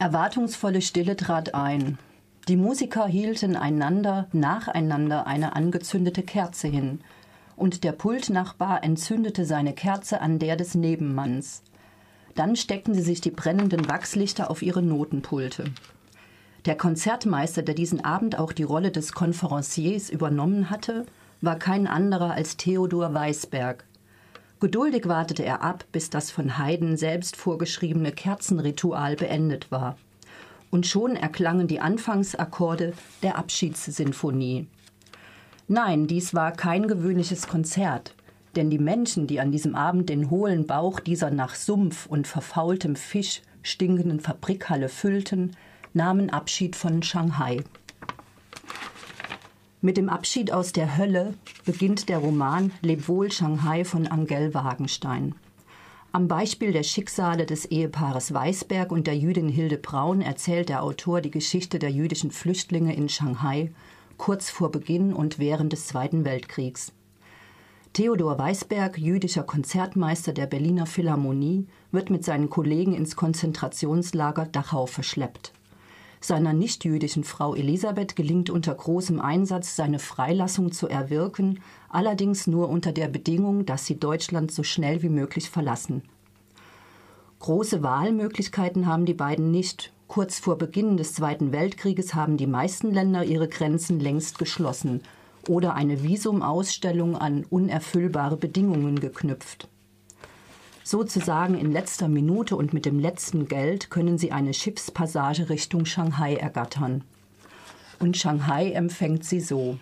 Erwartungsvolle Stille trat ein. Die Musiker hielten einander nacheinander eine angezündete Kerze hin, und der Pultnachbar entzündete seine Kerze an der des Nebenmanns. Dann steckten sie sich die brennenden Wachslichter auf ihre Notenpulte. Der Konzertmeister, der diesen Abend auch die Rolle des Konferenciers übernommen hatte, war kein anderer als Theodor Weisberg. Geduldig wartete er ab, bis das von Haydn selbst vorgeschriebene Kerzenritual beendet war. Und schon erklangen die Anfangsakkorde der Abschiedssinfonie. Nein, dies war kein gewöhnliches Konzert, denn die Menschen, die an diesem Abend den hohlen Bauch dieser nach Sumpf und verfaultem Fisch stinkenden Fabrikhalle füllten, nahmen Abschied von Shanghai. Mit dem Abschied aus der Hölle beginnt der Roman Leb wohl Shanghai von Angel Wagenstein. Am Beispiel der Schicksale des Ehepaares Weisberg und der Jüdin Hilde Braun erzählt der Autor die Geschichte der jüdischen Flüchtlinge in Shanghai kurz vor Beginn und während des Zweiten Weltkriegs. Theodor Weisberg, jüdischer Konzertmeister der Berliner Philharmonie, wird mit seinen Kollegen ins Konzentrationslager Dachau verschleppt. Seiner nichtjüdischen Frau Elisabeth gelingt unter großem Einsatz, seine Freilassung zu erwirken, allerdings nur unter der Bedingung, dass sie Deutschland so schnell wie möglich verlassen. Große Wahlmöglichkeiten haben die beiden nicht, Kurz vor Beginn des Zweiten Weltkrieges haben die meisten Länder ihre Grenzen längst geschlossen oder eine Visumausstellung an unerfüllbare Bedingungen geknüpft. Sozusagen in letzter Minute und mit dem letzten Geld können sie eine Schiffspassage Richtung Shanghai ergattern. Und Shanghai empfängt sie so.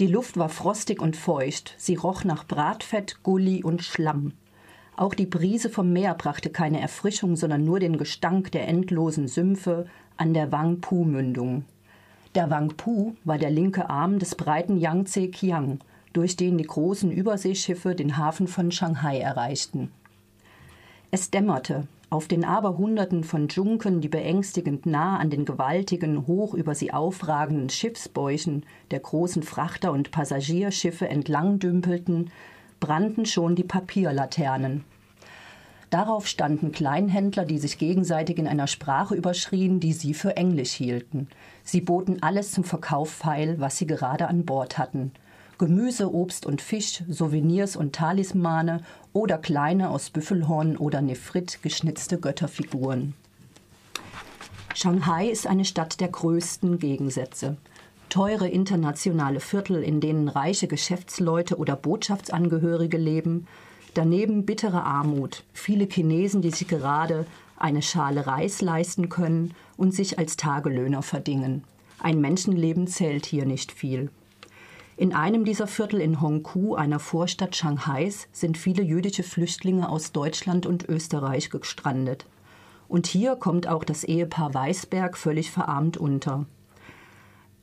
Die Luft war frostig und feucht, sie roch nach Bratfett, Gulli und Schlamm. Auch die Brise vom Meer brachte keine Erfrischung, sondern nur den Gestank der endlosen Sümpfe an der Wangpu-Mündung. Der Wangpu war der linke Arm des breiten Yangtze-Kiang, durch den die großen Überseeschiffe den Hafen von Shanghai erreichten. Es dämmerte, auf den Aberhunderten von Dschunken, die beängstigend nah an den gewaltigen, hoch über sie aufragenden Schiffsbäuchen der großen Frachter- und Passagierschiffe entlang dümpelten, brannten schon die Papierlaternen. Darauf standen Kleinhändler, die sich gegenseitig in einer Sprache überschrien, die sie für Englisch hielten. Sie boten alles zum Verkauf feil, was sie gerade an Bord hatten. Gemüse, Obst und Fisch, Souvenirs und Talismane oder kleine aus Büffelhorn oder Nephrit geschnitzte Götterfiguren. Shanghai ist eine Stadt der größten Gegensätze teure internationale Viertel, in denen reiche Geschäftsleute oder Botschaftsangehörige leben, daneben bittere Armut, viele Chinesen, die sich gerade eine Schale Reis leisten können und sich als Tagelöhner verdingen. Ein Menschenleben zählt hier nicht viel. In einem dieser Viertel in Hongkou, einer Vorstadt Shanghais, sind viele jüdische Flüchtlinge aus Deutschland und Österreich gestrandet. Und hier kommt auch das Ehepaar Weisberg völlig verarmt unter.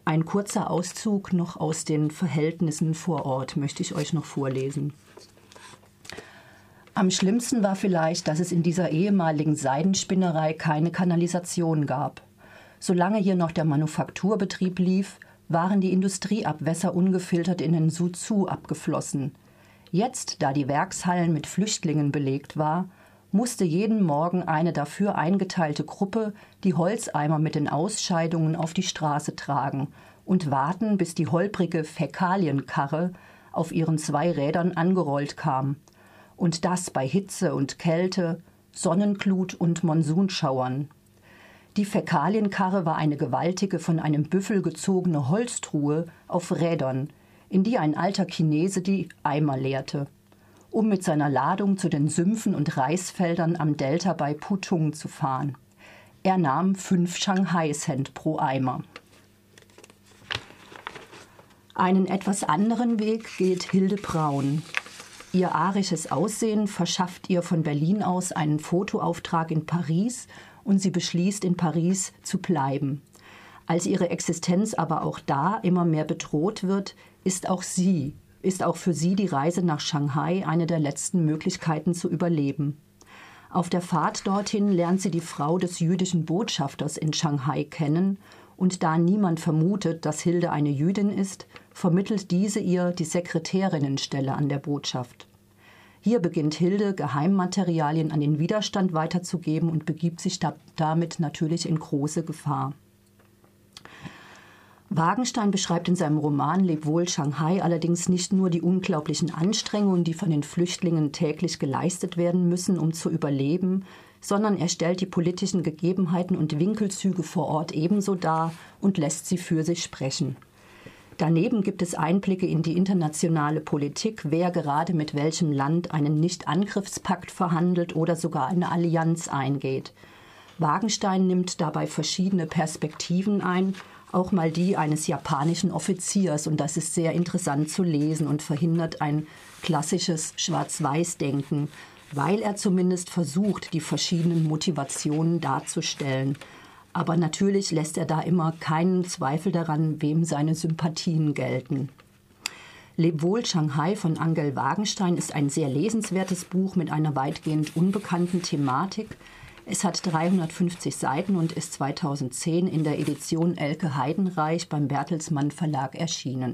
Ein kurzer Auszug noch aus den Verhältnissen vor Ort möchte ich euch noch vorlesen. Am schlimmsten war vielleicht, dass es in dieser ehemaligen Seidenspinnerei keine Kanalisation gab. Solange hier noch der Manufakturbetrieb lief, waren die Industrieabwässer ungefiltert in den Suzhou abgeflossen. Jetzt, da die Werkshallen mit Flüchtlingen belegt war, musste jeden Morgen eine dafür eingeteilte Gruppe die Holzeimer mit den Ausscheidungen auf die Straße tragen und warten, bis die holprige Fäkalienkarre auf ihren zwei Rädern angerollt kam. Und das bei Hitze und Kälte, Sonnenglut und Monsunschauern. Die Fäkalienkarre war eine gewaltige, von einem Büffel gezogene Holztruhe auf Rädern, in die ein alter Chinese die Eimer leerte um mit seiner Ladung zu den Sümpfen und Reisfeldern am Delta bei Putung zu fahren. Er nahm fünf Shanghai-Cent pro Eimer. Einen etwas anderen Weg geht Hilde Braun. Ihr arisches Aussehen verschafft ihr von Berlin aus einen Fotoauftrag in Paris und sie beschließt, in Paris zu bleiben. Als ihre Existenz aber auch da immer mehr bedroht wird, ist auch sie ist auch für sie die Reise nach Shanghai eine der letzten Möglichkeiten zu überleben. Auf der Fahrt dorthin lernt sie die Frau des jüdischen Botschafters in Shanghai kennen, und da niemand vermutet, dass Hilde eine Jüdin ist, vermittelt diese ihr die Sekretärinnenstelle an der Botschaft. Hier beginnt Hilde, Geheimmaterialien an den Widerstand weiterzugeben und begibt sich da damit natürlich in große Gefahr. Wagenstein beschreibt in seinem Roman Leb wohl Shanghai allerdings nicht nur die unglaublichen Anstrengungen, die von den Flüchtlingen täglich geleistet werden müssen, um zu überleben, sondern er stellt die politischen Gegebenheiten und Winkelzüge vor Ort ebenso dar und lässt sie für sich sprechen. Daneben gibt es Einblicke in die internationale Politik, wer gerade mit welchem Land einen Nicht-Angriffspakt verhandelt oder sogar eine Allianz eingeht. Wagenstein nimmt dabei verschiedene Perspektiven ein auch mal die eines japanischen Offiziers. Und das ist sehr interessant zu lesen und verhindert ein klassisches Schwarz-Weiß-Denken, weil er zumindest versucht, die verschiedenen Motivationen darzustellen. Aber natürlich lässt er da immer keinen Zweifel daran, wem seine Sympathien gelten. Leb wohl Shanghai von Angel Wagenstein ist ein sehr lesenswertes Buch mit einer weitgehend unbekannten Thematik, es hat 350 Seiten und ist 2010 in der Edition Elke Heidenreich beim Bertelsmann Verlag erschienen